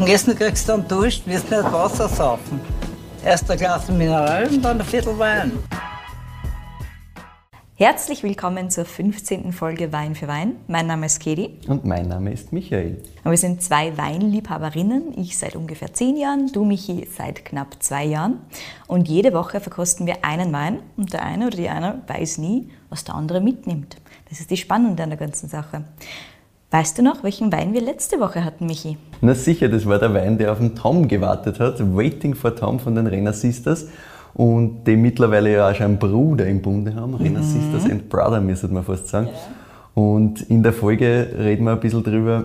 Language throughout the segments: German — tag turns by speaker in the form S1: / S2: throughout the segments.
S1: Nach dem Essen kriegst du dann Dusch, wirst nicht Wasser saufen. Erst ein Glas Mineral und dann ein Viertel Wein.
S2: Herzlich willkommen zur 15. Folge Wein für Wein. Mein Name ist Kedi.
S3: Und mein Name ist Michael.
S2: Und wir sind zwei Weinliebhaberinnen. Ich seit ungefähr zehn Jahren, du Michi seit knapp zwei Jahren. Und jede Woche verkosten wir einen Wein und der eine oder die eine weiß nie, was der andere mitnimmt. Das ist die Spannende an der ganzen Sache. Weißt du noch, welchen Wein wir letzte Woche hatten, Michi?
S3: Na sicher, das war der Wein, der auf den Tom gewartet hat. Waiting for Tom von den Renner Sisters. Und die mittlerweile ja auch schon einen Bruder im Bunde haben. Mhm. Renner Sisters and Brother, müsste man fast sagen. Ja. Und in der Folge reden wir ein bisschen drüber,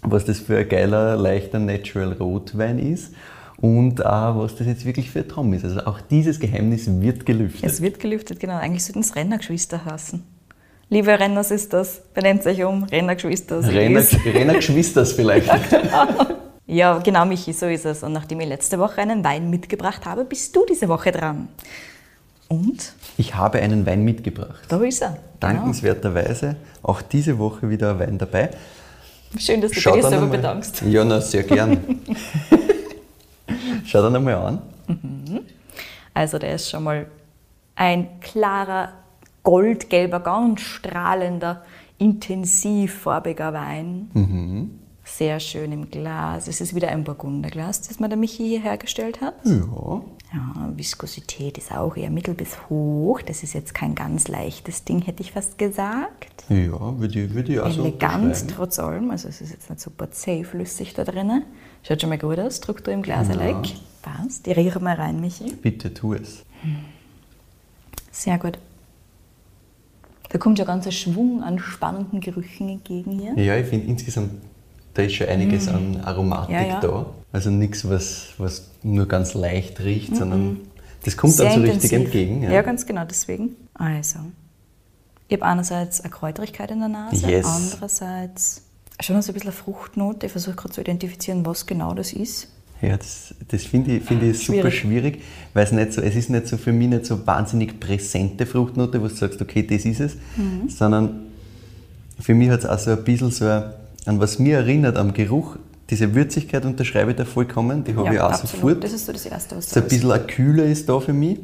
S3: was das für ein geiler, leichter Natural Rotwein ist und auch, was das jetzt wirklich für Tom ist. Also auch dieses Geheimnis wird gelüftet.
S2: Es wird gelüftet, genau. Eigentlich sollten es Rennergeschwister heißen. Liebe Rennersisters, benennt euch um, Rennergeschwisters.
S3: Renner, Rennergeschwisters vielleicht.
S2: ja, genau, Michi, so ist es. Und nachdem ich letzte Woche einen Wein mitgebracht habe, bist du diese Woche dran. Und?
S3: Ich habe einen Wein mitgebracht.
S2: Da ist er. Genau.
S3: Dankenswerterweise auch diese Woche wieder ein Wein dabei.
S2: Schön, dass du Schau dich selber einmal. bedankst.
S3: Ja, na, sehr gern. Schau dir einmal an. Mhm.
S2: Also der ist schon mal ein klarer goldgelber, ganz strahlender, intensivfarbiger Wein. Mhm. Sehr schön im Glas. Es ist wieder ein Burgunderglas, das man der Michi hier hergestellt hat.
S3: Ja.
S2: Ja, Viskosität ist auch eher mittel bis hoch. Das ist jetzt kein ganz leichtes Ding, hätte ich fast gesagt.
S3: Ja, würde ich, würde ich auch
S2: Elegant so trotz allem. Also es ist jetzt nicht super zähflüssig da drinnen. Schaut schon mal gut aus. Struktur im Glas ja. Passt. Ich rieche mal rein, Michi.
S3: Bitte tu es.
S2: Sehr gut. Da kommt ja ganz ein Schwung an spannenden Gerüchen entgegen hier.
S3: Ja, ich finde insgesamt, da ist schon einiges mm. an Aromatik ja, ja. da. Also nichts, was, was nur ganz leicht riecht, mm sondern das kommt Sehr dann so intensiv. richtig entgegen.
S2: Ja. ja. ganz genau, deswegen. Also, ich habe einerseits eine Kräuterigkeit in der Nase, yes. andererseits schon so ein bisschen eine Fruchtnote. Ich versuche gerade zu identifizieren, was genau das ist.
S3: Ja, das, das finde ich, find ich schwierig. super schwierig, weil es nicht so, es ist nicht so für mich nicht so wahnsinnig präsente Fruchtnote, wo du sagst, okay, das ist es, mhm. sondern für mich hat es auch so ein bisschen so, ein, an was mir erinnert am Geruch, diese Würzigkeit unterschreibe ich da vollkommen, die habe ja, ich auch absolut. sofort.
S2: Das ist so das Erste, was
S3: du So ein bisschen eine Kühle ist da für mich.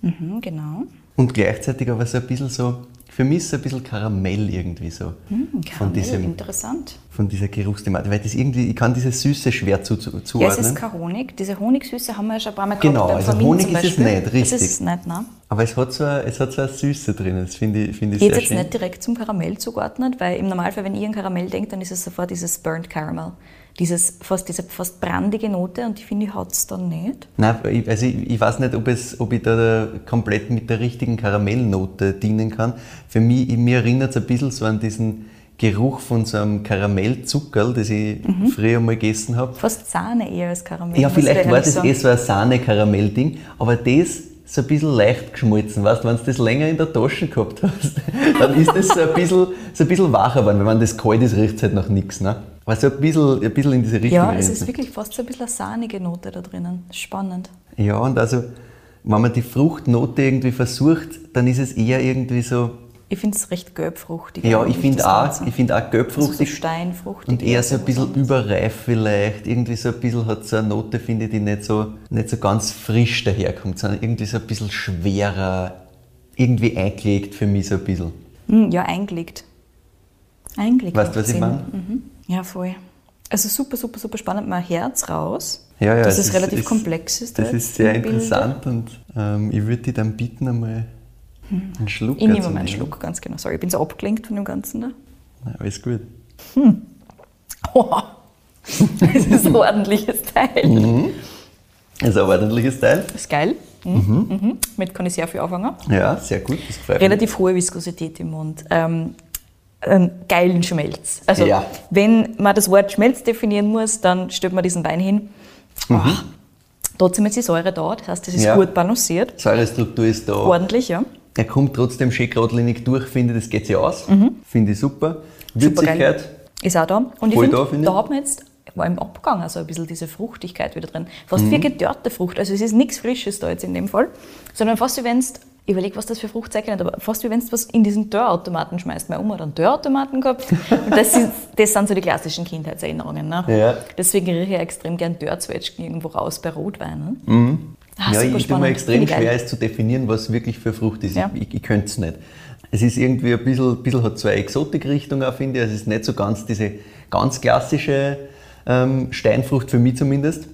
S2: Mhm, genau.
S3: Und gleichzeitig aber so ein bisschen so, für mich ist es ein bisschen Karamell irgendwie so.
S2: Hm, Karamell, von diesem, interessant.
S3: Von dieser Geruchsthematik. Weil das irgendwie, ich kann diese Süße schwer zu, zu, zuordnen.
S2: Ja, es ist kein Honig. Diese Honigsüße haben wir ja schon ein paar Mal
S3: gehabt. Genau, also Honig ist es nicht, richtig.
S2: Es ist nicht, nein.
S3: Aber es hat so eine, es hat so eine Süße drin, das finde ich, find ich, sehr
S2: jetzt nicht direkt zum Karamell zugeordnet, weil im Normalfall, wenn ich an Karamell denke, dann ist es sofort dieses Burnt Caramel dieses, fast, diese fast brandige Note und die finde ich hat es dann nicht.
S3: Nein, also ich, ich, weiß nicht, ob, es, ob ich da komplett mit der richtigen Karamellnote dienen kann. Für mich, mir erinnert es ein bisschen so an diesen Geruch von so einem Karamellzuckerl, das ich mhm. früher mal gegessen habe.
S2: Fast Sahne eher als Karamell.
S3: Ja, vielleicht war das eh so ein Sahne-Karamell-Ding, aber das so ein bisschen leicht geschmolzen. Weißt, wenn du das länger in der Tasche gehabt hast, dann ist das so ein bisschen, so ein bisschen wacher geworden. Wenn das kalt ist, riecht es halt nach nichts. Ne? Aber so ein bisschen, ein bisschen in diese Richtung.
S2: Ja, es ist wirklich fast so ein bisschen eine sahnige Note da drinnen. Spannend.
S3: Ja, und also, wenn man die Fruchtnote irgendwie versucht, dann ist es eher irgendwie so.
S2: Ich finde es recht gelbfruchtig.
S3: Ja, ich finde auch, find auch gelbfruchtig.
S2: Also so steinfruchtig.
S3: Und eher so ein bisschen überreif vielleicht. Irgendwie so ein bisschen hat so eine Note, finde ich, die nicht so, nicht so ganz frisch daherkommt, sondern irgendwie so ein bisschen schwerer, irgendwie eingelegt für mich so ein bisschen.
S2: Hm, ja, eingelegt. Eingelegt.
S3: Weißt du, was ich meine?
S2: Mhm. Ja, voll. Also super, super, super spannend. Mal Herz raus.
S3: Ja, ja,
S2: dass es, es relativ ist, komplex ist.
S3: Das ist sehr interessant und ähm, ich würde dir dann bitten, einmal hm. einen Schluck
S2: Ich nehme mal einen Schluck, ganz genau. Sorry, ich bin so abgelenkt von dem Ganzen da.
S3: Na, alles gut.
S2: Hm. Oh. Das ist ein ordentliches Teil.
S3: Mhm. Das ist ein ordentliches Teil.
S2: Das ist geil. Mhm. Mhm. mhm. Mit kann ich sehr viel anfangen.
S3: Ja, sehr gut.
S2: Relativ hohe Viskosität im Mund. Ähm, einen geilen Schmelz. Also ja. wenn man das Wort Schmelz definieren muss, dann stellt man diesen Wein hin. Mhm. Oh, trotzdem ist die Säure da, das heißt, es ist ja. gut balanciert.
S3: Säurestruktur ist da.
S2: Ordentlich, ja.
S3: Er kommt trotzdem schön geradlinig durch, finde das geht sich aus. Mhm. Finde ich super. Würzigkeit. Super
S2: ist auch da. Und ich finde, da, da hat man jetzt war im Abgang also ein bisschen diese Fruchtigkeit wieder drin. Fast mhm. wie gedörrte Frucht. Also es ist nichts Frisches da jetzt in dem Fall, sondern fast wie wenn du überleg, was das für Fruchtzeichen hat, aber fast wie wenn du was in diesen Dörrautomaten schmeißt. Meine Oma hat einen Dörrautomaten gehabt und das, ist, das sind so die klassischen Kindheitserinnerungen. Ne?
S3: Ja.
S2: Deswegen rieche ich extrem gern Dörrzwetschgen irgendwo raus bei Rotwein. Ne? Ah,
S3: ja,
S2: super
S3: ich
S2: spannend.
S3: mir extrem
S2: ich geil.
S3: schwer, es zu definieren, was wirklich für Frucht ist.
S2: Ja.
S3: Ich, ich, ich könnte es nicht. Es ist irgendwie ein bisschen, bisschen hat so eine Exotikrichtung auch, finde ich. Es ist nicht so ganz diese ganz klassische ähm, Steinfrucht, für mich zumindest.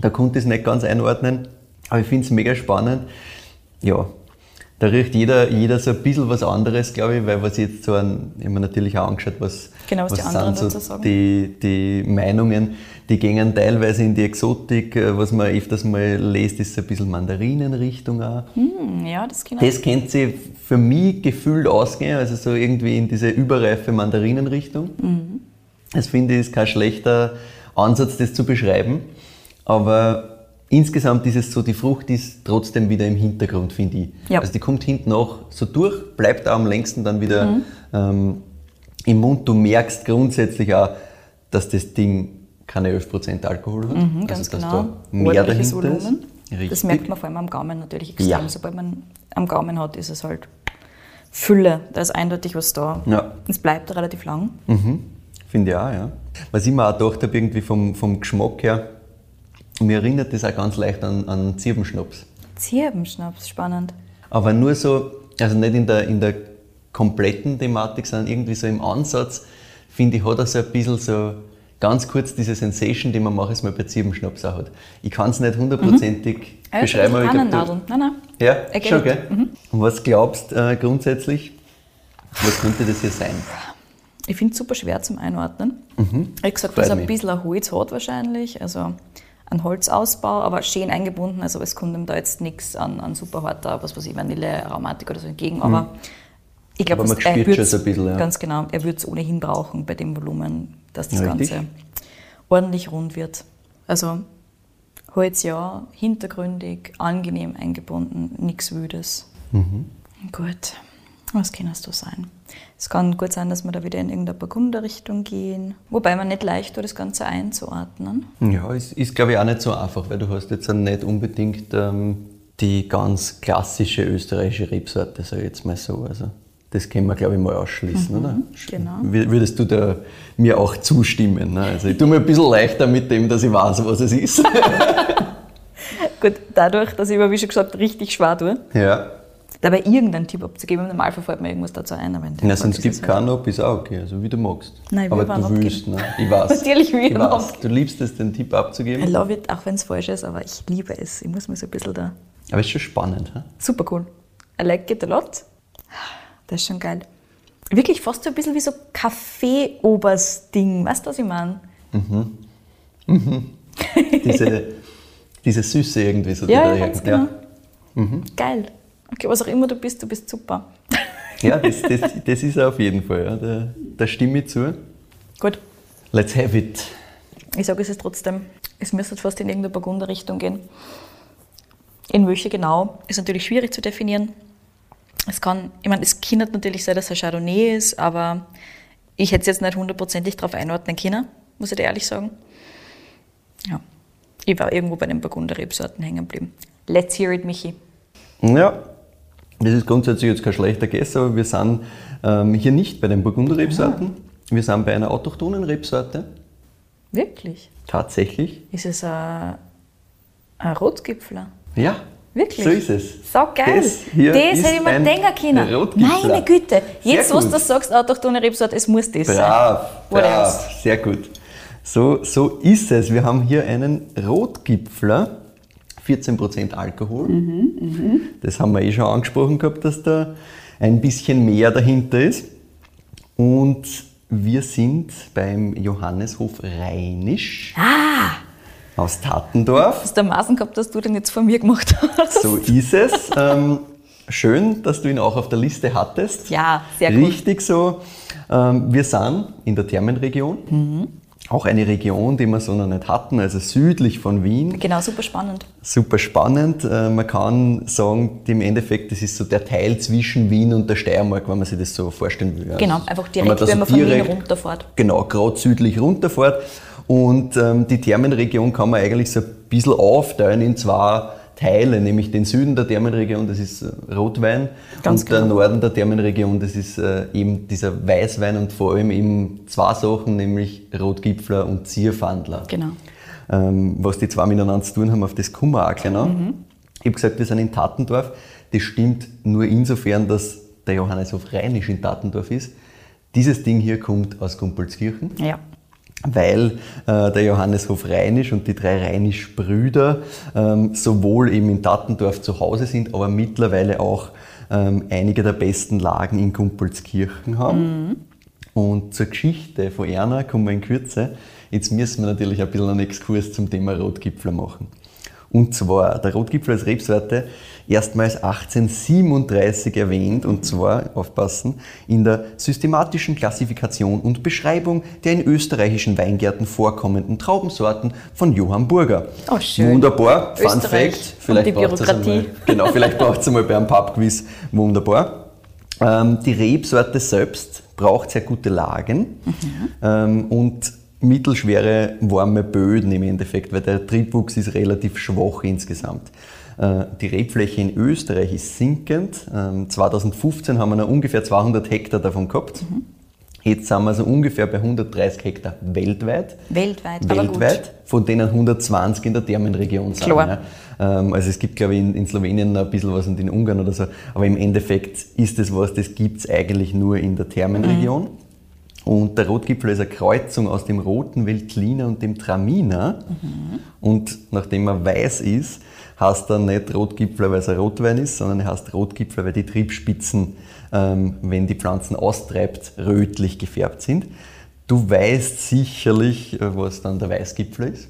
S3: Da konnte ich es nicht ganz einordnen. Aber ich finde es mega spannend. Ja, da riecht jeder, jeder so ein bisschen was anderes, glaube ich, weil was ich jetzt so an, ich habe mir natürlich auch angeschaut, was,
S2: Genau, was die anderen
S3: sind so
S2: sagen.
S3: die, die Meinungen, die gehen teilweise in die Exotik, was man öfters mal liest, ist so ein bisschen Mandarinenrichtung auch.
S2: Hm, ja, das ich.
S3: Das kennt sie für mich gefühlt ausgehen, also so irgendwie in diese überreife Mandarinenrichtung.
S2: Mhm.
S3: Das finde ich ist kein schlechter Ansatz, das zu beschreiben. Aber insgesamt ist es so, die Frucht ist trotzdem wieder im Hintergrund, finde ich.
S2: Ja.
S3: Also die kommt hinten noch so durch, bleibt auch am längsten dann wieder
S2: Mhm.
S3: ähm, im Mund. Du merkst grundsätzlich auch, dass das Ding keine 11% Alkohol hat.
S2: Mhm, ganz
S3: also, dass
S2: genau.
S3: da mehr
S2: Ordentliches
S3: dahinter
S2: Volumen.
S3: ist. Richtig.
S2: Das merkt man vor allem am Gaumen natürlich extrem.
S3: Ja.
S2: Sobald man am Gaumen hat, ist es halt Fülle. Da ist eindeutig was da.
S3: Ja.
S2: Es bleibt relativ lang.
S3: Mhm. Finde ich auch, ja. Was ich mir auch gedacht habe, irgendwie vom, vom Geschmack her, mir erinnert das auch ganz leicht an, an Zirbenschnaps.
S2: Zirbenschnaps, spannend.
S3: Aber nur so, also nicht in der, in der kompletten Thematik, sondern irgendwie so im Ansatz, finde ich, hat er so ein bisschen so ganz kurz diese Sensation, die man manches Mal bei Zirbenschnaps auch hat. Ich kann es nicht hundertprozentig
S2: Ja,
S3: beschreiben, aber ich glaube,
S2: Nadeln. Nein, nein.
S3: ja,
S2: I get
S3: schon, gell? Und was glaubst du äh, grundsätzlich, was könnte das hier sein?
S2: Ich finde es super schwer zum Einordnen.
S3: Mhm.
S2: Ich gesagt,
S3: Freut
S2: dass es ein bisschen ein Holz hat wahrscheinlich, also ein Holzausbau, aber schön eingebunden, also es kommt ihm da jetzt nichts an, an super harter, was weiß ich, Vanille, Aromatik oder so entgegen, aber ich glaube,
S3: Mhm. Aber
S2: wird's-
S3: schon so ein bisschen, ja.
S2: ganz genau, er wird es ohnehin brauchen bei dem Volumen, dass das
S3: richtig.
S2: Ganze ordentlich rund wird. Also Holz ja, hintergründig, angenehm eingebunden, nichts Wüdes.
S3: Mhm.
S2: Gut, was kann es da sein? Es kann gut sein, dass wir da wieder in irgendeine Burgunderrichtung gehen, wobei man nicht leicht tut, das Ganze einzuordnen.
S3: Ja, es ist, glaube ich, auch nicht so einfach, weil du hast jetzt nicht unbedingt ähm, die ganz klassische österreichische Rebsorte, sage ich jetzt mal so. Also, das können wir, glaube ich, mal ausschließen, oder?
S2: genau.
S3: Wür- Würdest du da mir auch zustimmen? Ne? Also, ich tue mir ein bisschen leichter mit dem, dass ich weiß, was es ist.
S2: Gut, dadurch, dass ich aber, wie schon gesagt, richtig schwer tue,
S3: ja.
S2: Dabei irgendeinen Tipp abzugeben, im Normalfall fällt mir irgendwas dazu ein. Aber
S3: Na, sonst gibt
S2: es
S3: keinen ab, ist auch okay, also wie du magst.
S2: Nein, wir
S3: Aber du
S2: abgeben.
S3: willst, ne? Ich weiß.
S2: Natürlich will ich
S3: ich weiß. Du liebst es, den Tipp abzugeben.
S2: I love it, auch wenn es falsch ist, aber ich liebe es. Ich muss mir so ein bisschen da.
S3: Aber es ist schon spannend. He?
S2: Super cool. I like it a lot. Das ist schon geil. Wirklich fast so ein bisschen wie so Kaffee-Obers-Ding. Weißt du, was ich meine?
S3: Diese, diese Süße irgendwie so. die
S2: Ja,
S3: da
S2: ja, ganz genau. Geil. Okay, was auch immer du bist, du bist super.
S3: Ja, das, das, das ist er auf jeden Fall. Ja. Da, da stimme ich zu.
S2: Gut.
S3: Let's have it.
S2: Ich sage es ist trotzdem, es müsste fast in irgendeine Burgunderrichtung gehen. In welche genau, ist natürlich schwierig zu definieren. Es kann, ich meine, es kann natürlich sein, dass er Chardonnay ist, aber ich hätte es jetzt nicht hundertprozentig darauf einordnen können, muss ich dir ehrlich sagen. Ja, ich war irgendwo bei den Burgunder-Rebsorten hängen geblieben. Let's hear it, Michi.
S3: Ja, das ist grundsätzlich jetzt kein schlechter Guess, aber wir sind ähm, hier nicht bei den Burgunder-Rebsorten. Wir sind bei einer autochthonen Rebsorte.
S2: Wirklich?
S3: Tatsächlich.
S2: Ist es ein, ein Rotgipfler?
S3: Ja.
S2: Wirklich?
S3: So ist es.
S2: So geil.
S3: Das hier
S2: das
S3: ist
S2: hätte ich mir denken können.
S3: Rotgipfler.
S2: Meine Güte.
S3: Sehr
S2: Jetzt, was
S3: gut.
S2: du sagst, autochtone Rebsorte, es muss das sein.
S3: Brav, brav, sehr gut. So, so ist es. Wir haben hier einen Rotgipfler, 14% Alkohol. Das haben wir eh schon angesprochen gehabt, dass da ein bisschen mehr dahinter ist. Und wir sind beim Johanneshof Rheinisch
S2: Ah,
S3: aus Tattendorf.
S2: hast du Maßen gehabt, dass du den jetzt von mir gemacht hast?
S3: So ist es. Ähm, schön, dass du ihn auch auf der Liste hattest.
S2: Ja, sehr cool.
S3: Richtig so. Ähm, wir sind in der Thermenregion.
S2: Mhm.
S3: Auch eine Region, die wir so noch nicht hatten, also südlich von Wien.
S2: Genau, super spannend.
S3: Super spannend. Äh, man kann sagen, im Endeffekt, das ist so der Teil zwischen Wien und der Steiermark, wenn man sich das so vorstellen will.
S2: Genau,
S3: Also,
S2: einfach
S3: wenn
S2: direkt, wenn
S3: so
S2: man von Wien
S3: direkt-
S2: runterfährt.
S3: Genau, gerade südlich runterfährt. Und ähm, die Thermenregion kann man eigentlich so ein bisschen aufteilen in zwei Teile, nämlich den Süden der Thermenregion, das ist äh, Rotwein,
S2: Ganz
S3: und der
S2: genau.
S3: Norden der Thermenregion, das ist äh, eben dieser Weißwein und vor allem eben zwei Sachen, nämlich Rotgipfler und Zierfandler.
S2: Genau.
S3: Ähm, was die zwei miteinander zu tun haben, auf das kommen wir auch noch.
S2: Mhm.
S3: Ich habe gesagt, wir sind in Tattendorf. Das stimmt nur insofern, dass der Johanneshof Rheinisch in Tattendorf ist. Dieses Ding hier kommt aus Gumpolskirchen
S2: Ja.
S3: Weil äh, der Johanneshof Rheinisch und die drei Rheinisch-Brüder ähm, sowohl eben in Tattendorf zu Hause sind, aber mittlerweile auch ähm, einige der besten Lagen in Gumpolskirchen haben. Und zur Geschichte von Erna kommen wir in Kürze. Jetzt müssen wir natürlich ein bisschen einen Exkurs zum Thema Rotgipfler machen. Und zwar, der Rotgipfel als Rebsorte erstmals 1837 erwähnt, und zwar, aufpassen, in der systematischen Klassifikation und Beschreibung der in österreichischen Weingärten vorkommenden Traubensorten von Johann Burger.
S2: Oh, schön.
S3: Wunderbar, Fun
S2: Österreich
S3: Fact.
S2: und
S3: Vielleicht
S2: die Bürokratie.
S3: einmal, genau, vielleicht braucht es einmal bei einem Pubquiz. Wunderbar. Ähm, die Rebsorte selbst braucht sehr gute Lagen ähm, und mittelschwere warme Böden im Endeffekt, weil der Triebwuchs ist relativ schwach insgesamt. Äh, die Rebfläche in Österreich ist sinkend. Ähm, 2015 haben wir noch ungefähr 200 Hektar davon gehabt. Jetzt sind wir so ungefähr bei 130 Hektar weltweit.
S2: Weltweit.
S3: Weltweit, von denen 120 in der Thermenregion sind.
S2: Klar.
S3: Ja. Ähm, Also es gibt, glaube ich, in, in Slowenien noch ein bisschen was und in Ungarn oder so. Aber im Endeffekt ist das was, das gibt es eigentlich nur in der Thermenregion. Und der Rotgipfel ist eine Kreuzung aus dem roten Veltliner und dem Traminer. Und nachdem er weiß ist, heißt er nicht Rotgipfler, weil es ein Rotwein ist, sondern er heißt Rotgipfler, weil die Triebspitzen, ähm, wenn die Pflanzen austreibt, rötlich gefärbt sind. Du weißt sicherlich, äh, was dann der Weißgipfler ist.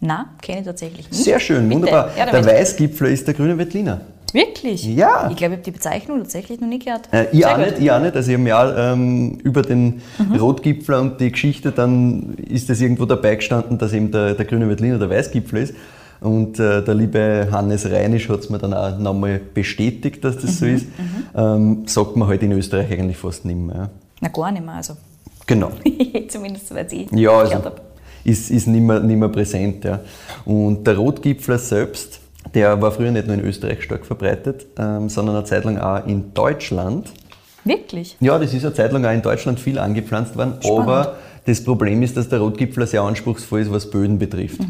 S2: Na, kenne ich tatsächlich nicht.
S3: Sehr schön,
S2: Bitte.
S3: wunderbar.
S2: Ja,
S3: der Weißgipfler ist der grüne Veltliner.
S2: Wirklich?
S3: Ja.
S2: Ich glaube, ich habe die Bezeichnung tatsächlich noch nie gehört.
S3: Äh, ich auch nicht, ich auch nicht. Also ich habe mir auch ähm, über den Rotgipfler und die Geschichte, dann ist das irgendwo dabei gestanden, dass eben der, der grüne Veltliner der Weißgipfel ist. Und äh, der liebe Hannes Reinisch hat es mir dann auch nochmal bestätigt, dass das so ist. Ähm, sagt man halt in Österreich eigentlich fast nicht mehr. ja.
S2: Na, gar nicht mehr. Also,
S3: Genau.
S2: zumindest soweit ich
S3: Ja, also
S2: gehört habe.
S3: ist, ist nicht, mehr, nicht mehr präsent. Ja. Und der Rotgipfler selbst, der war früher nicht nur in Österreich stark verbreitet, ähm, sondern eine Zeit lang auch in Deutschland.
S2: Wirklich?
S3: Ja, das ist eine Zeit lang auch in Deutschland viel angepflanzt worden, aber das Problem ist, dass der Rotgipfler sehr anspruchsvoll ist, was Böden betrifft.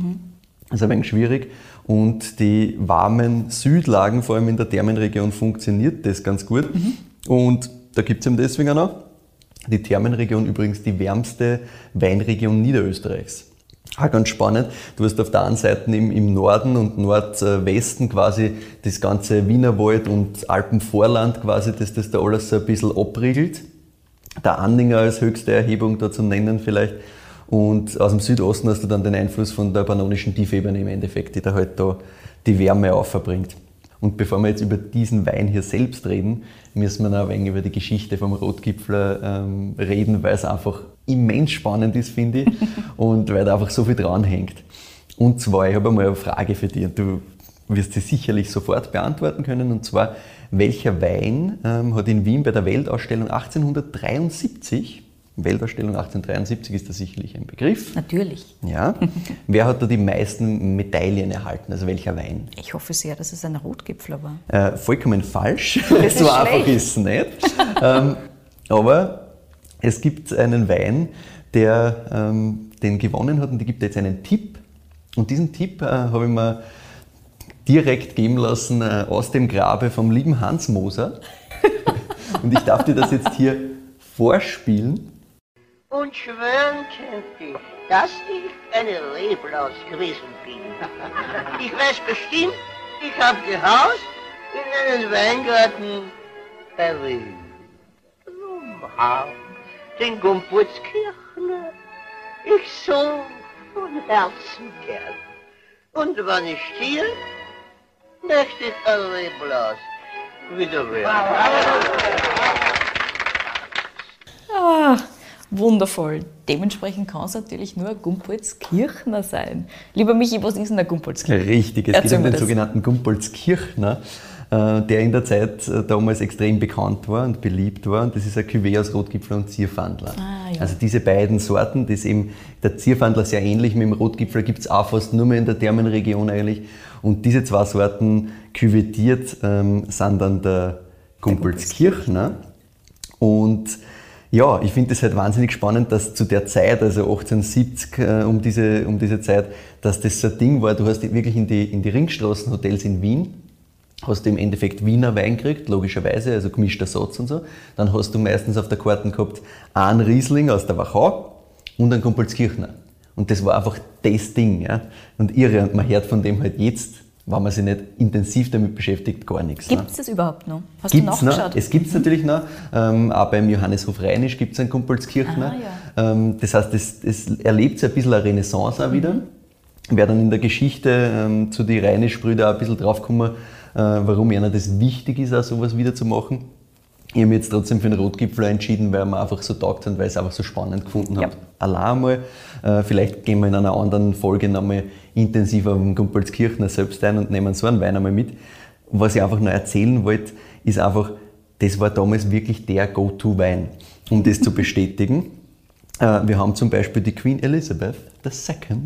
S3: Das ist ein wenig schwierig und die warmen Südlagen, vor allem in der Thermenregion, funktioniert das ganz gut. Und da gibt es eben deswegen auch noch die Thermenregion übrigens die wärmste Weinregion Niederösterreichs. Auch ganz spannend. Du hast auf der einen Seite im, im Norden und Nordwesten quasi das ganze Wienerwald und Alpenvorland quasi, dass das da alles so ein bisschen abriegelt. Der Andinger als höchste Erhebung da zu nennen vielleicht. Und aus dem Südosten hast du dann den Einfluss von der pannonischen Tiefebene im Endeffekt, die da halt da die Wärme aufverbringt. Und bevor wir jetzt über diesen Wein hier selbst reden, müssen wir noch ein wenig über die Geschichte vom Rotgipfler ähm, reden, weil es einfach immens spannend ist, finde ich, und weil da einfach so viel dranhängt. Und zwar, ich habe einmal eine Frage für dich und du wirst sie sicherlich sofort beantworten können, und zwar, welcher Wein ähm, hat in Wien bei der Weltausstellung 1873, Weltausstellung 1873 ist da sicherlich ein Begriff,
S2: Natürlich.
S3: ja, wer hat da die meisten Medaillen erhalten, also welcher Wein?
S2: Ich hoffe sehr, dass es ein Rotgipfler war.
S3: Äh, vollkommen falsch. so einfach ist es nicht. ähm, aber es gibt einen Wein, der ähm, den gewonnen hat und die gibt jetzt einen Tipp. Und diesen Tipp äh, habe ich mir direkt geben lassen äh, aus dem Grabe vom lieben Hans Moser. und ich darf dir das jetzt hier vorspielen.
S4: Und schwören könnte dass ich eine Reblaus gewesen bin. Ich weiß bestimmt, ich habe gehaust in einem Weingarten bei Wien. Umhang, den Gumputzkirchner, ich so von Herzen gern. Und wenn ich stier, möchte ich ein Reblaus wieder werden.
S2: Ah, wundervoll. Dementsprechend kann es natürlich nur ein Gumpolskirchner sein. Lieber Michi, was ist denn der Gumpolskirchner?
S3: Richtig, es
S2: Erzähl
S3: geht um den
S2: das.
S3: sogenannten Gumpolskirchner, äh, der in der Zeit äh, damals extrem bekannt war und beliebt war. Und das ist ein Cuvée aus Rotgipfel und Zierfandler.
S2: Ah, ja.
S3: Also diese beiden Sorten, das ist eben der Zierfandler sehr ähnlich mit dem Rotgipfel, gibt es auch fast nur mehr in der Thermenregion eigentlich. Und diese zwei Sorten küvettiert ähm, sind dann der Gumpelskirchner. Und ja, ich finde es halt wahnsinnig spannend, dass zu der Zeit, also 1870 äh, um, diese, um diese Zeit, dass das so ein Ding war, du hast wirklich in die, in die Ringstraßenhotels in Wien, hast du im Endeffekt Wiener Wein gekriegt, logischerweise, also gemischter Satz und so. Dann hast du meistens auf der Karte gehabt einen Riesling aus der Wachau und einen Kumpelskirchner. Und das war einfach das Ding. Ja? Und irre, und man hört von dem halt jetzt, wenn man sich nicht intensiv damit beschäftigt, gar nichts.
S2: Gibt es das überhaupt noch? Hast
S3: Gibt's
S2: du nachgeschaut?
S3: Noch? Es gibt es natürlich noch. Ähm, auch beim Johanneshof Rheinisch gibt es einen Kumpelskirchner.
S2: Ah,
S3: ähm, das heißt, es, es erlebt so ein bisschen eine Renaissance auch wieder. Wäre dann in der Geschichte ähm, zu den Rheinisch-Brüdern auch ein bisschen draufgekommen, äh, warum ihnen das wichtig ist, auch sowas wieder zu machen. Ich habe mich jetzt trotzdem für den Rotgipfel entschieden, weil wir einfach so taugt sind, weil ich es einfach so spannend gefunden habe. Allein mal, äh, vielleicht gehen wir in einer anderen Folge nochmal intensiver auf den Gumpelskirchner selbst ein und nehmen so einen Wein einmal mit. Was ich einfach noch erzählen wollte, ist einfach, das war damals wirklich der Go-To-Wein, um das zu bestätigen. Äh, wir haben zum Beispiel die Queen Elizabeth II.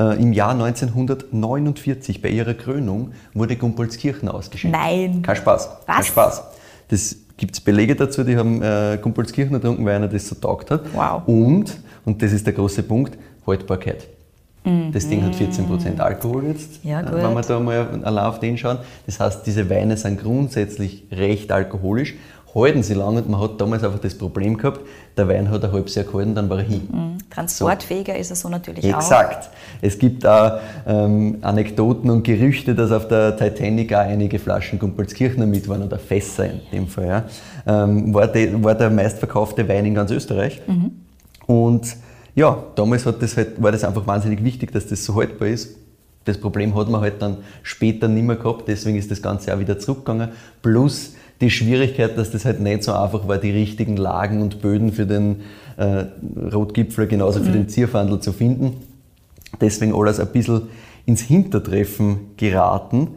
S3: Äh, Im Jahr 1949 bei ihrer Krönung wurde Gumpelskirchen ausgeschenkt.
S2: Nein.
S3: Kein Spaß. Kein
S2: Was?
S3: Spaß. Das gibt es Belege dazu, die haben äh, Gumpelskirchen getrunken, weil einer das so taugt hat.
S2: Wow.
S3: Und, und das ist der große Punkt, Haltbarkeit. Das Ding hat 14% Alkohol jetzt,
S2: Ja,
S3: äh,
S2: gut.
S3: wenn wir da mal allein auf den schauen. Das heißt, diese Weine sind grundsätzlich recht alkoholisch, halten sie lang und man hat damals einfach das Problem gehabt, der Wein hat ein halbes Jahr gehalten, dann war er hin.
S2: Transportfähiger ist er so natürlich auch.
S3: Exakt. Es gibt auch ähm, Anekdoten und Gerüchte, dass auf der Titanic auch einige Flaschen Gumpelskirchner mit waren oder Fässer in dem Fall. Ja. Ähm, war, de, war der meistverkaufte Wein in ganz Österreich. Und ja, damals hat das halt, war das einfach wahnsinnig wichtig, dass das so haltbar ist. Das Problem hat man halt dann später nicht mehr gehabt, deswegen ist das Ganze auch wieder zurückgegangen. Plus die Schwierigkeit, dass das halt nicht so einfach war, die richtigen Lagen und Böden für den äh, Rotgipfel, genauso für den Zierfandel zu finden. Deswegen alles ein bisschen ins Hintertreffen geraten.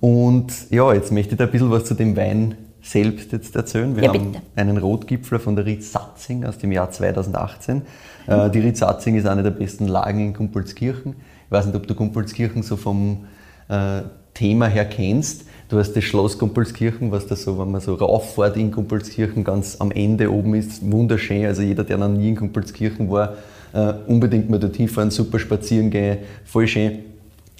S3: Und ja, jetzt möchte ich da ein bisschen was zu dem Wein selbst jetzt erzählen. Wir
S2: Ja,
S3: haben einen Rotgipfler von der Ried Satzing aus dem Jahr 2018. Äh, Die Ried Satzing ist eine der besten Lagen in Gumpolskirchen. Ich weiß nicht, ob du Gumpolskirchen so vom äh, Thema her kennst. Du hast das Schloss Gumpolskirchen, was da so, wenn man so rauffährt in Gumpolskirchen, ganz am Ende oben ist, wunderschön. Also jeder, der noch nie in Gumpolskirchen war, äh, unbedingt mal dorthin fahren, super spazieren gehen, voll schön.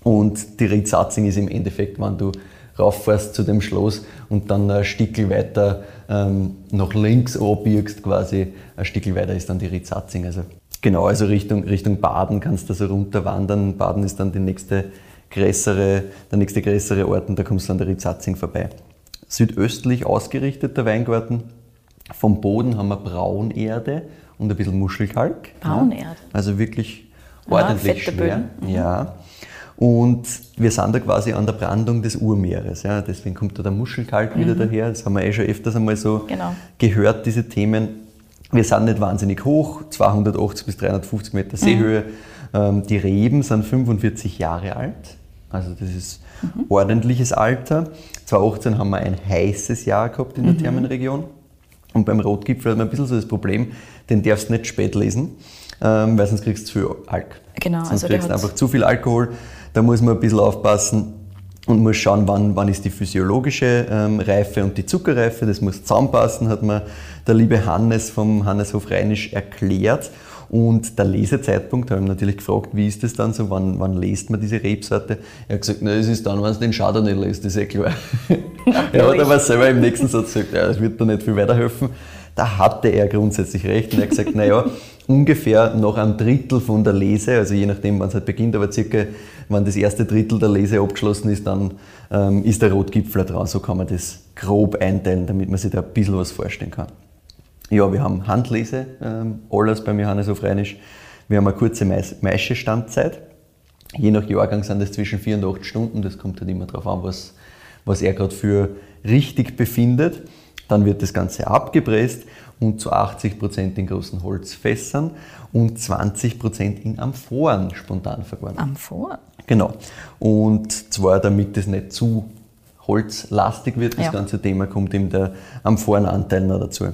S3: Und die Riedsatzing ist im Endeffekt, wenn du rauffährst zu dem Schloss und dann ein Stückel weiter ähm, nach links abbiegst quasi, ein Stückel weiter ist dann die Riedsatzing. Also genau, also Richtung, Richtung Baden kannst du so runter wandern. Baden ist dann die nächste größere, der nächste größere Ort und da kommst du an der Riedsatzing vorbei. Südöstlich ausgerichtet der Weingarten. Vom Boden haben wir Braunerde und ein bisschen Muschelkalk.
S2: Braunerde?
S3: Also wirklich ordentlich
S2: fette
S3: schwer.
S2: Mhm.
S3: Ja. Und wir sind da quasi an der Brandung des Urmeeres. Ja. Deswegen kommt da der Muschelkalk wieder daher. Das haben wir eh schon öfters einmal so
S2: Mhm. Genau.
S3: gehört, diese Themen. Wir sind nicht wahnsinnig hoch, 280 bis 350 Meter Seehöhe. Ähm, die Reben sind 45 Jahre alt. Also das ist ordentliches Alter. 2018 haben wir ein heißes Jahr gehabt in der Thermenregion. Und beim Rotgipfel hat man ein bisschen so das Problem, den darfst du nicht spät lesen, ähm, weil sonst kriegst du zu viel Alk.
S2: Genau,
S3: Sonst
S2: also
S3: kriegst du einfach zu viel Alkohol. Da muss man ein bisschen aufpassen und muss schauen, wann, wann ist die physiologische ähm, Reife und die Zuckerreife. Das muss zusammenpassen, hat mir der liebe Hannes vom Hanneshof Rheinisch erklärt. Und der Lesezeitpunkt, habe ich natürlich gefragt, wie ist das dann so, wann, wann lest man diese Rebsorte? Er hat gesagt, na, es ist dann, wenn du den Chardonnay lest, ist eh klar. er hat aber selber im nächsten Satz gesagt, ja, das wird da nicht viel weiterhelfen. Da hatte er grundsätzlich recht und er hat gesagt, naja, ungefähr noch ein Drittel von der Lese, also je nachdem, wann es halt beginnt, aber circa, wenn das erste Drittel der Lese abgeschlossen ist, dann ähm, ist der Rotgipfler dran. So kann man das grob einteilen, damit man sich da ein bisschen was vorstellen kann. Ja, wir haben Handlese, ähm, alles beim Johanneshof Rheinisch. Wir haben eine kurze Mais- Maischestandzeit. Je nach Jahrgang sind das zwischen 4 und 8 Stunden. Das kommt halt immer darauf an, was, was er gerade für richtig befindet. Dann wird das Ganze abgepresst und zu 80% in großen Holzfässern und 20% in Amphoren spontan vergoren.
S2: Amphor?
S3: Genau. Und zwar, damit es nicht zu holzlastig wird, das
S2: Ja.
S3: ganze Thema, kommt eben der Amphorenanteil noch dazu.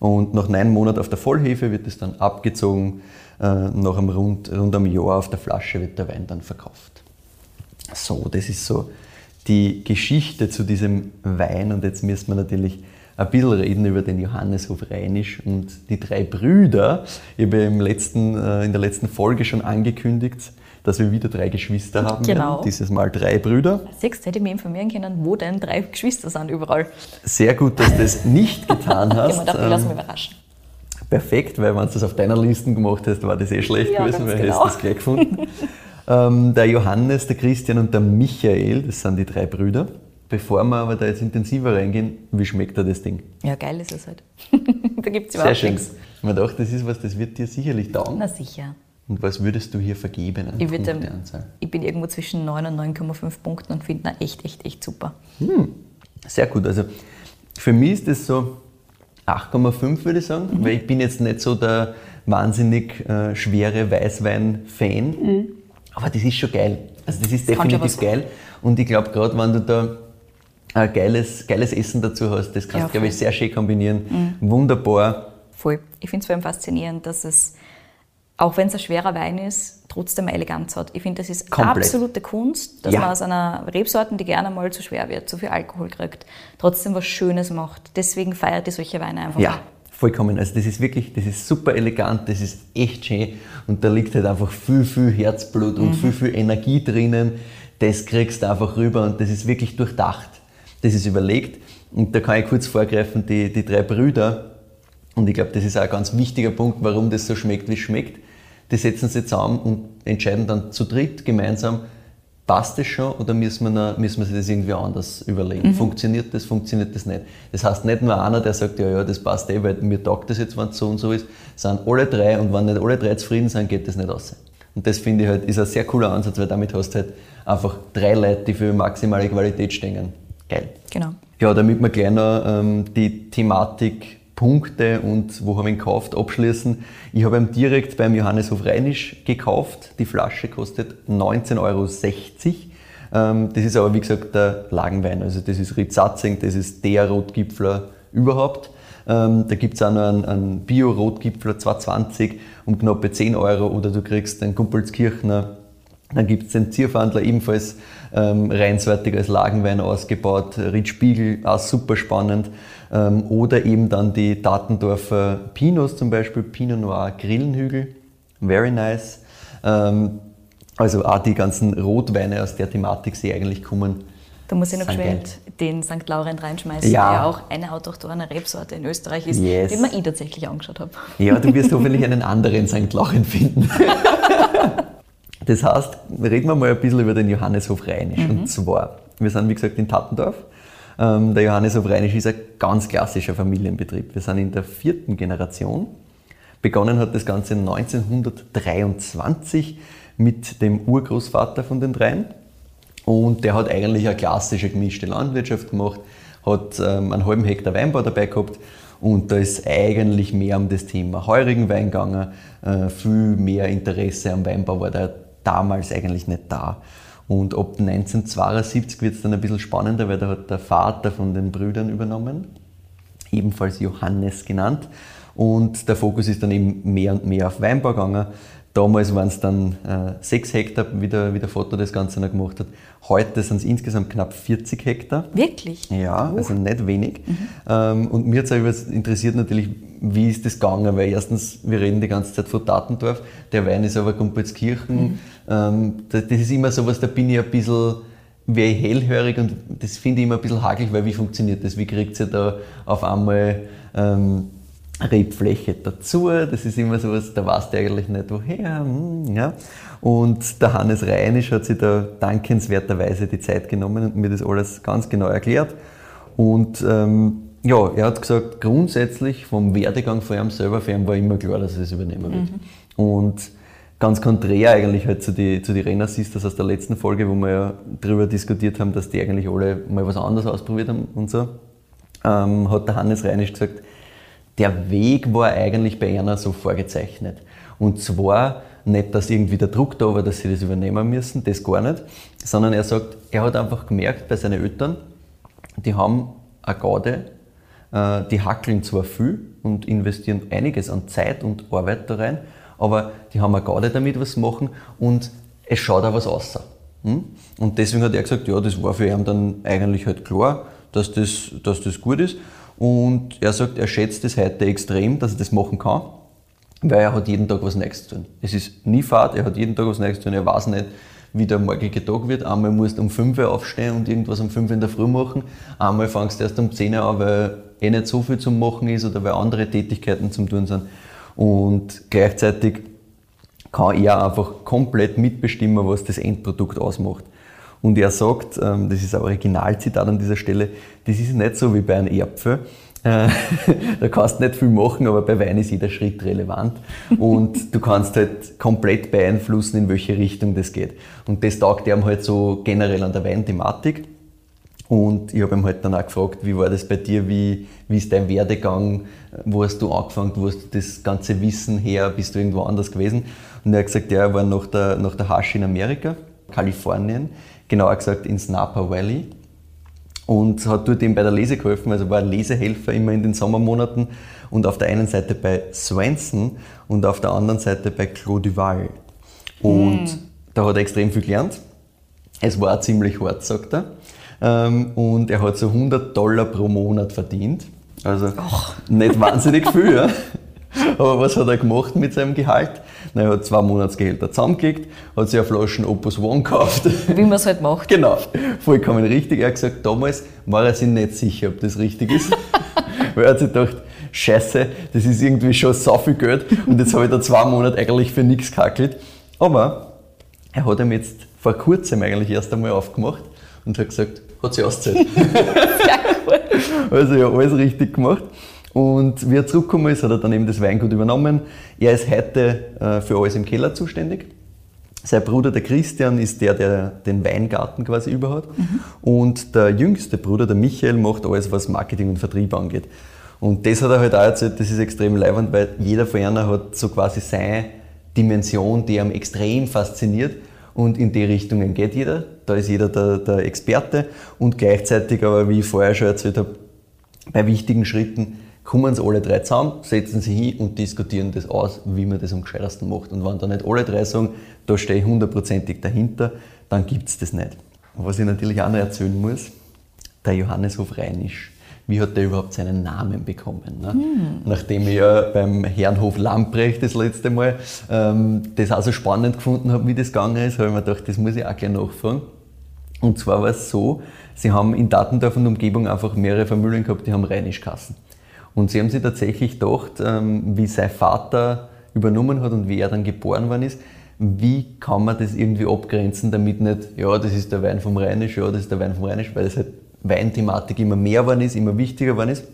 S3: Und nach neun Monaten auf der Vollhefe wird es dann abgezogen. Äh, nach einem rund, rund einem Jahr auf der Flasche wird der Wein dann verkauft. So, das ist so die Geschichte zu diesem Wein. Und jetzt müssen wir natürlich ein bisschen reden über den Johanneshof Rheinisch und die drei Brüder. Ich habe im letzten, äh, in der letzten Folge schon angekündigt, dass wir wieder drei Geschwister haben.
S2: Genau.
S3: Werden. Dieses Mal drei Brüder.
S2: Siehst hätte ich mich informieren können, wo denn drei Geschwister sind überall.
S3: Sehr gut, dass du das nicht getan hast.
S2: Ich habe gedacht, ich lasse mich
S3: Ähm,
S2: überraschen.
S3: Perfekt, weil wenn du das auf deiner Liste gemacht hast, war das eh schlecht
S2: Ja,
S3: gewesen, weil
S2: genau.
S3: hast du das gleich gefunden. ähm, der Johannes, der Christian und der Michael, das sind die drei Brüder. Bevor wir aber da jetzt intensiver reingehen, wie schmeckt dir das Ding?
S2: Ja, geil ist es halt. da gibt es
S3: Sehr
S2: überhaupt
S3: schön.
S2: nichts.
S3: Man dachte, das ist was, das wird dir sicherlich taugen.
S2: Na sicher.
S3: Und was würdest du hier vergeben an
S2: Ich, würde,
S3: Punkteanzahl?
S2: ich bin irgendwo zwischen 9 und 9,5 Punkten und finde ihn echt, echt, echt super.
S3: Sehr gut. Also für mich ist das so 8,5 würde ich sagen,
S2: Mhm.
S3: weil ich bin jetzt nicht so der wahnsinnig äh, schwere Weißwein-Fan. Aber das ist schon geil. Also das ist
S2: Das
S3: definitiv geil. Und ich glaube, gerade wenn du da ein geiles, geiles Essen dazu hast, das kannst
S2: Ja,
S3: du, glaube ich, sehr schön kombinieren. Wunderbar.
S2: Voll. Ich finde es vor allem faszinierend, dass es, auch wenn es ein schwerer Wein ist, trotzdem eine Eleganz hat. Ich finde, das ist
S3: Komplett.
S2: absolute Kunst, dass
S3: Ja.
S2: man aus einer Rebsorte, die gerne mal zu schwer wird, zu viel Alkohol kriegt, trotzdem was Schönes macht. Deswegen feiert ich solche Weine einfach.
S3: Ja, vollkommen. Also das ist wirklich, das ist super elegant, das ist echt schön und da liegt halt einfach viel, viel Herzblut und viel, viel Energie drinnen. Das kriegst du einfach rüber und das ist wirklich durchdacht. Das ist überlegt und da kann ich kurz vorgreifen, die, die drei Brüder und ich glaube, das ist auch ein ganz wichtiger Punkt, warum das so schmeckt, wie es schmeckt. Die setzen sich zusammen und entscheiden dann zu dritt gemeinsam, passt das schon oder müssen wir, noch, müssen wir sich das irgendwie anders überlegen? Funktioniert das, funktioniert das nicht? Das heißt nicht nur einer, der sagt, ja, ja, das passt eh, weil mir taugt das jetzt, wenn es so und so ist, sondern alle drei und wenn nicht alle drei zufrieden sind, geht das nicht aus. Und das finde ich halt, ist ein sehr cooler Ansatz, weil damit hast du halt einfach drei Leute, die für maximale Qualität stehen. Geil.
S2: Genau.
S3: Ja, damit wir gleich noch ähm, die Thematik Punkte und wo haben wir ihn gekauft abschließen. Ich habe ihn direkt beim Johanneshof Rheinisch gekauft. Die Flasche kostet 19,60 Euro. Ähm, das ist aber wie gesagt der Lagenwein. Also das ist Ritzatzing, das ist der Rotgipfler überhaupt. Ähm, da gibt es auch noch einen, einen Bio-Rotgipfler 220 um knappe 10 Euro oder du kriegst den Kumpelskirchner dann gibt es den Zierfandler ebenfalls ähm, reinsortig als Lagenwein ausgebaut, Riedspiegel, auch super spannend. Ähm, oder eben dann die Datendorfer Pinots zum Beispiel, Pinot Noir Grillenhügel, very nice. Ähm, also auch die ganzen Rotweine aus der Thematik, die eigentlich kommen.
S2: Da muss ich noch geschwind den St. Laurent reinschmeißen,
S3: Ja.
S2: der auch eine autochtone Rebsorte in Österreich ist,
S3: Yes.
S2: den mir ich tatsächlich angeschaut habe.
S3: Ja, du wirst hoffentlich einen anderen St. Lauren finden. Das heißt, reden wir mal ein bisschen über den Johanneshof Rheinisch. Und zwar, wir sind wie gesagt in Tattendorf. Ähm, der Johanneshof Rheinisch ist ein ganz klassischer Familienbetrieb. Wir sind in der vierten Generation. Begonnen hat das Ganze 1923 mit dem Urgroßvater von den dreien. Und der hat eigentlich eine klassische gemischte Landwirtschaft gemacht, hat ähm, einen halben Hektar Weinbau dabei gehabt und da ist eigentlich mehr um das Thema heurigen Wein gegangen. Äh, viel mehr Interesse am Weinbau war da damals eigentlich nicht da. Und ab 1972 wird es dann ein bisschen spannender, weil da hat der Vater von den Brüdern übernommen, ebenfalls Johannes genannt. Und der Fokus ist dann eben mehr und mehr auf Weinbau gegangen. Damals waren es dann äh, 6 Hektar, wie der, wie der Vater das Ganze noch gemacht hat. Heute sind es insgesamt knapp 40 Hektar.
S2: Wirklich?
S3: Ja, also nicht wenig. Ähm, und mir hat es interessiert natürlich, wie ist das gegangen, weil erstens, wir reden die ganze Zeit von Datendorf, der Wein ist aber Gumpelskirchen. Ähm, das, das ist immer sowas, da bin ich ein bisschen wäre ich hellhörig und das finde ich immer ein bisschen hakelig, weil wie funktioniert das? Wie kriegt ihr da auf einmal ähm, Rebfläche dazu? Das ist immer sowas, da weißt du eigentlich nicht woher. hm, Ja. Und der Hannes Reinisch hat sich da dankenswerterweise die Zeit genommen und mir das alles ganz genau erklärt. Und ähm, ja, er hat gesagt, grundsätzlich vom Werdegang von ihm selber, für ihn war immer klar, dass er das übernehmen wird. Und ganz konträr eigentlich halt zu den zu die Renner Sisters aus der letzten Folge, wo wir ja darüber diskutiert haben, dass die eigentlich alle mal was anderes ausprobiert haben und so, ähm, hat der Hannes Reinisch gesagt, der Weg war eigentlich bei einer so vorgezeichnet. Und zwar nicht, dass irgendwie der Druck da war, dass sie das übernehmen müssen, das gar nicht, sondern er sagt, er hat einfach gemerkt bei seinen Eltern, die haben eine Gaude, äh, die hackeln zwar viel und investieren einiges an Zeit und Arbeit da rein, aber die haben auch Gaude damit was machen und es schaut auch was aus. Hm? Und deswegen hat er gesagt, ja, das war für ihn dann eigentlich halt klar, dass das, dass das gut ist. Und er sagt, er schätzt es heute extrem, dass er das machen kann, weil er hat jeden Tag was Neues zu tun. Es ist nie Fahrt, er hat jeden Tag was Neues zu tun, er weiß nicht, wie der morgige Tag wird. Einmal musst du um 5 Uhr aufstehen und irgendwas um 5 Uhr in der Früh machen. Einmal fangst du erst um 10 Uhr an, weil eh nicht so viel zum Machen ist oder weil andere Tätigkeiten zum Tun sind. Und gleichzeitig kann er einfach komplett mitbestimmen, was das Endprodukt ausmacht. Und er sagt, ähm, das ist ein Originalzitat an dieser Stelle, das ist nicht so wie bei einem Erdpfel. Äh, da kannst du nicht viel machen, aber bei Wein ist jeder Schritt relevant. Und du kannst halt komplett beeinflussen, in welche Richtung das geht. Und das taugt ihm halt so generell an der Weinthematik. Und ich habe ihm halt dann auch gefragt, wie war das bei dir, wie, wie ist dein Werdegang, wo hast du angefangen, wo hast du das ganze Wissen her, bist du irgendwo anders gewesen? Und er hat gesagt, ja, er war nach der, nach der Hasch in Amerika, Kalifornien, genauer gesagt ins Napa Valley und hat dort ihm bei der Lese geholfen, also war Lesehelfer immer in den Sommermonaten und auf der einen Seite bei Swenson und auf der anderen Seite bei Claude Duval. Und mm. da hat er extrem viel gelernt. Es war ziemlich hart, sagt er. Ähm, und er hat so 100 Dollar pro Monat verdient. Also Och. nicht wahnsinnig viel, ja. Aber was hat er gemacht mit seinem Gehalt? Er hat zwei Monatsgehälter zusammengelegt, hat sich eine Flasche Opus One gekauft.
S2: Wie man es halt macht.
S3: Genau, vollkommen richtig. Er hat gesagt, damals war er sich nicht sicher, ob das richtig ist. Weil er hat sich gedacht, Scheiße, das ist irgendwie schon so viel Geld und jetzt habe ich da zwei Monate eigentlich für nichts gehackelt. Aber er hat ihm jetzt vor kurzem eigentlich erst einmal aufgemacht und hat gesagt, hat. Sehr cool. Also ja, alles richtig gemacht. Und wie er zurückgekommen ist, hat er dann eben das Weingut übernommen. Er ist heute äh, für alles im Keller zuständig. Sein Bruder, der Christian, ist der, der den Weingarten quasi überhat. Mhm. Und der jüngste Bruder, der Michael, macht alles, was Marketing und Vertrieb angeht. Und das hat er halt auch erzählt, das ist extrem leibend, weil jeder von ihnen hat so quasi seine Dimension, die ihm extrem fasziniert. Und in die Richtungen geht jeder. Da ist jeder der, der Experte. Und gleichzeitig aber, wie ich vorher schon erzählt habe, bei wichtigen Schritten kommen sie alle drei zusammen, setzen sich hin und diskutieren das aus, wie man das am gescheitersten macht. Und wenn da nicht alle drei sagen, da stehe ich hundertprozentig dahinter, dann gibt es das nicht. Und was ich natürlich auch noch erzählen muss, der Johanneshof Rheinisch. Wie hat der überhaupt seinen Namen bekommen? Ne? Hm. Nachdem ich ja beim Herrenhof Lamprecht das letzte Mal ähm, das auch so spannend gefunden habe, wie das gegangen ist, habe ich mir gedacht, das muss ich auch gleich nachfragen. Und zwar war es so, sie haben in Datendorf und Umgebung einfach mehrere Familien gehabt, die haben Rheinischkassen. Und sie haben sich tatsächlich gedacht, ähm, wie sein Vater übernommen hat und wie er dann geboren worden ist, wie kann man das irgendwie abgrenzen, damit nicht, ja, das ist der Wein vom Rheinisch, ja, das ist der Wein vom Rheinisch, weil das halt Weinthematik immer mehr geworden ist, immer wichtiger geworden ist.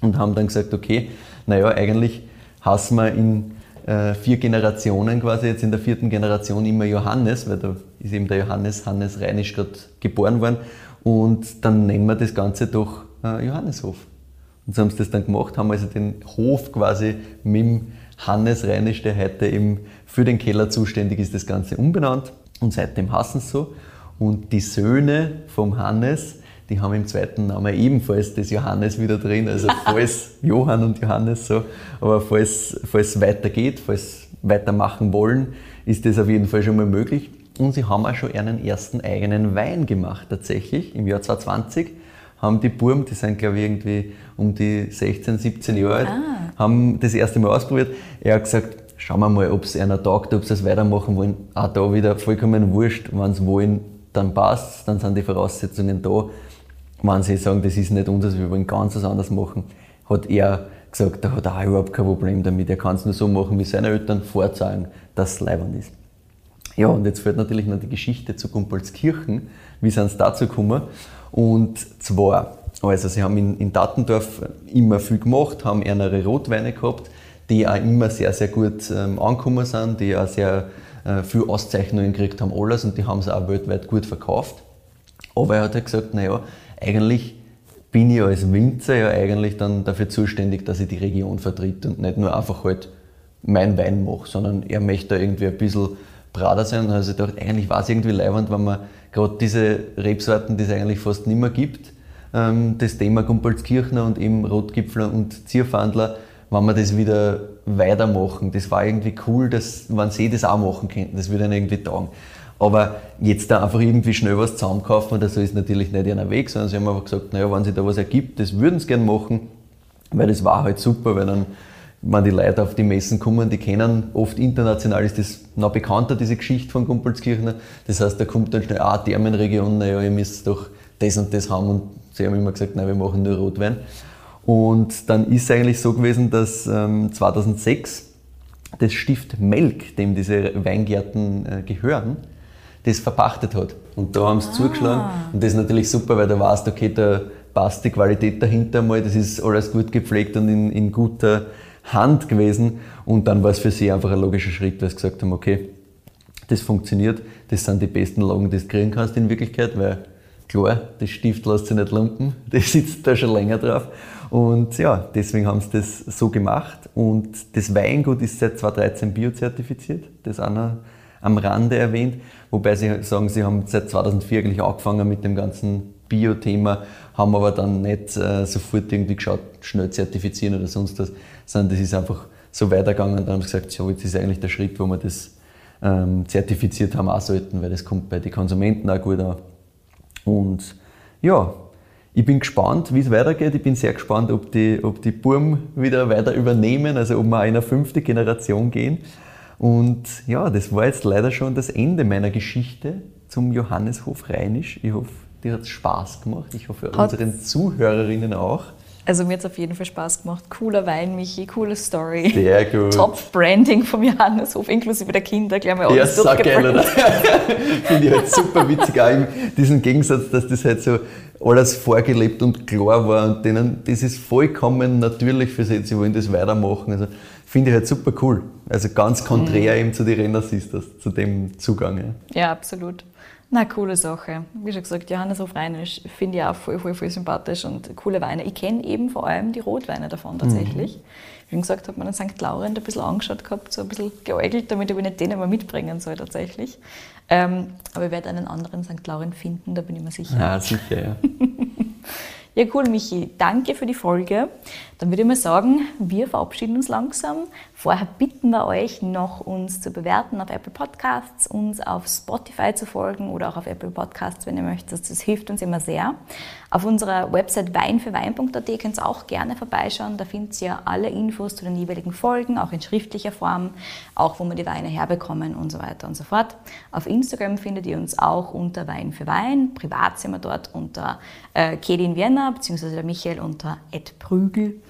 S3: Und haben dann gesagt, okay, naja, eigentlich hassen wir in äh, vier Generationen quasi, jetzt in der vierten Generation immer Johannes, weil da ist eben der Johannes Hannes Rheinisch gerade geboren worden. Und dann nennen wir das Ganze doch äh, Johanneshof. Und so haben sie das dann gemacht, haben also den Hof quasi mit dem Hannes Reinisch, der heute eben für den Keller zuständig ist, das Ganze umbenannt. Und seitdem hassen sie so. Und die Söhne vom Hannes, die haben im zweiten Namen ebenfalls das Johannes wieder drin. Also falls Johann und Johannes so, aber falls, falls es weitergeht, falls weitermachen wollen, ist das auf jeden Fall schon mal möglich. Und sie haben auch schon einen ersten eigenen Wein gemacht, tatsächlich, im Jahr 2020 haben die Burm, die sind glaube ich irgendwie um die 16, 17 Jahre alt, ah. haben das erste Mal ausprobiert. Er hat gesagt, schauen wir mal, ob es einer taugt, ob sie das weitermachen wollen. Auch da wieder vollkommen wurscht, wenn sie wollen, dann passt dann sind die Voraussetzungen da. Wenn sie sagen, das ist nicht unseres, wir wollen ganz was anderes machen, hat er gesagt, da hat er auch überhaupt kein Problem damit. Er kann es nur so machen, wie seine Eltern vorzeigen, dass es leibend ist. Ja, und jetzt fällt natürlich noch die Geschichte zu Gumpolskirchen. Wie sind sie dazu gekommen? Und zwar, also sie haben in, in Dattendorf immer viel gemacht, haben ihre Rotweine gehabt, die auch immer sehr, sehr gut ähm, angekommen sind, die auch sehr äh, viel Auszeichnungen gekriegt haben, alles und die haben sie auch weltweit gut verkauft. Aber er hat halt gesagt, naja, eigentlich bin ich als Winzer ja eigentlich dann dafür zuständig, dass ich die Region vertritt und nicht nur einfach halt meinen Wein mache, sondern er möchte irgendwie ein bisschen brader sein. Und also ich dachte, eigentlich war es irgendwie leibend, wenn man gerade diese Rebsorten, die es eigentlich fast nicht mehr gibt, ähm, das Thema Gumpolskirchner und eben Rotgipfler und Zierfandler, wenn wir das wieder weitermachen. Das war irgendwie cool, dass, wenn sie das auch machen könnten, das würde ihnen irgendwie taugen. Aber jetzt da einfach irgendwie schnell was zusammenkaufen so ist natürlich nicht einer Weg, sondern sie haben einfach gesagt, naja, wenn sich da was ergibt, das würden sie gerne machen, weil das war halt super, weil dann, wenn die Leute auf die Messen kommen, die kennen oft international ist das noch bekannter, diese Geschichte von Gumpolskirchner. Das heißt, da kommt dann schnell, ah, Thermenregion, naja, ihr müsst doch das und das haben und sie haben immer gesagt, nein, wir machen nur Rotwein. Und dann ist es eigentlich so gewesen, dass ähm, 2006 das Stift Melk, dem diese Weingärten äh, gehören, das verpachtet hat. Und da haben sie ah. zugeschlagen. Und das ist natürlich super, weil da weißt, okay, da passt die Qualität dahinter mal, das ist alles gut gepflegt und in, in guter Hand gewesen. Und dann war es für sie einfach ein logischer Schritt, weil sie gesagt haben, okay, das funktioniert, das sind die besten Lagen, die du kriegen kannst in Wirklichkeit, weil klar, das Stift lässt sich nicht lumpen, das sitzt da schon länger drauf. Und ja, deswegen haben sie das so gemacht. Und das Weingut ist seit 2013 biozertifiziert, das auch noch am Rande erwähnt. Wobei sie sagen, sie haben seit 2004 eigentlich angefangen mit dem ganzen Bio-Thema, haben aber dann nicht äh, sofort irgendwie geschaut, schnell zertifizieren oder sonst was, sondern das ist einfach so weitergegangen und dann haben sie gesagt, so, jetzt ist eigentlich der Schritt, wo wir das ähm, zertifiziert haben, auch sollten, weil das kommt bei den Konsumenten auch gut an. Und ja, ich bin gespannt, wie es weitergeht. Ich bin sehr gespannt, ob die, ob die Burm wieder weiter übernehmen, also ob wir in eine fünfte Generation gehen. Und ja, das war jetzt leider schon das Ende meiner Geschichte zum Johanneshof Rheinisch. Ich hoffe, dir hat es Spaß gemacht. Ich hoffe, unseren Zuhörerinnen auch.
S2: Also mir hat es auf jeden Fall Spaß gemacht. Cooler Wein, Michi, coole Story.
S3: Sehr gut.
S2: Top-Branding vom Johanneshof, inklusive der Kinder, gleich mal
S3: alles Ja, sag geil, oder? Finde ich halt super witzig, auch diesen Gegensatz, dass das halt so alles vorgelebt und klar war und denen, das ist vollkommen natürlich für sie, sie wollen das weitermachen. Also finde ich halt super cool. Also ganz konträr mhm. eben zu den Renner Sisters, zu dem Zugang.
S2: Ja, ja absolut. Na, coole Sache. Wie schon gesagt, Johannes auf Rheinisch finde ich auch voll, voll, voll sympathisch und coole Weine. Ich kenne eben vor allem die Rotweine davon tatsächlich. Mhm. Wie gesagt, habe mir den St. Laurent ein bisschen angeschaut gehabt, so ein bisschen geäugelt, damit ich nicht den immer mitbringen soll tatsächlich. Ähm, aber ich werde einen anderen St. Laurent finden, da bin ich mir sicher.
S3: Ja, sicher, ja.
S2: Ja, cool, Michi. Danke für die Folge. Dann würde ich mal sagen, wir verabschieden uns langsam. Vorher bitten wir euch noch, uns zu bewerten auf Apple Podcasts, uns auf Spotify zu folgen oder auch auf Apple Podcasts, wenn ihr möchtet. Das hilft uns immer sehr. Auf unserer Website weinfürwein.at könnt ihr auch gerne vorbeischauen. Da findet ihr alle Infos zu den jeweiligen Folgen, auch in schriftlicher Form, auch wo wir die Weine herbekommen und so weiter und so fort. Auf Instagram findet ihr uns auch unter Wein für Wein. Privat sind wir dort unter äh, Kedin Vienna, beziehungsweise der Michael unter Ed Prügel.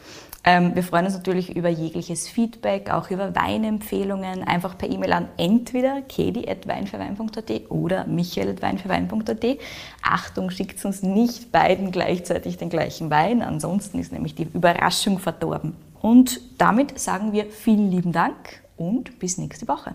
S2: Ähm, wir freuen uns natürlich über jegliches Feedback, auch über Weinempfehlungen, einfach per E-Mail an entweder kedi.weinfürwein.at oder michael.weinfürwein.at. Achtung, schickt uns nicht beiden gleichzeitig den gleichen Wein, ansonsten ist nämlich die Überraschung verdorben. Und damit sagen wir vielen lieben Dank und bis nächste Woche.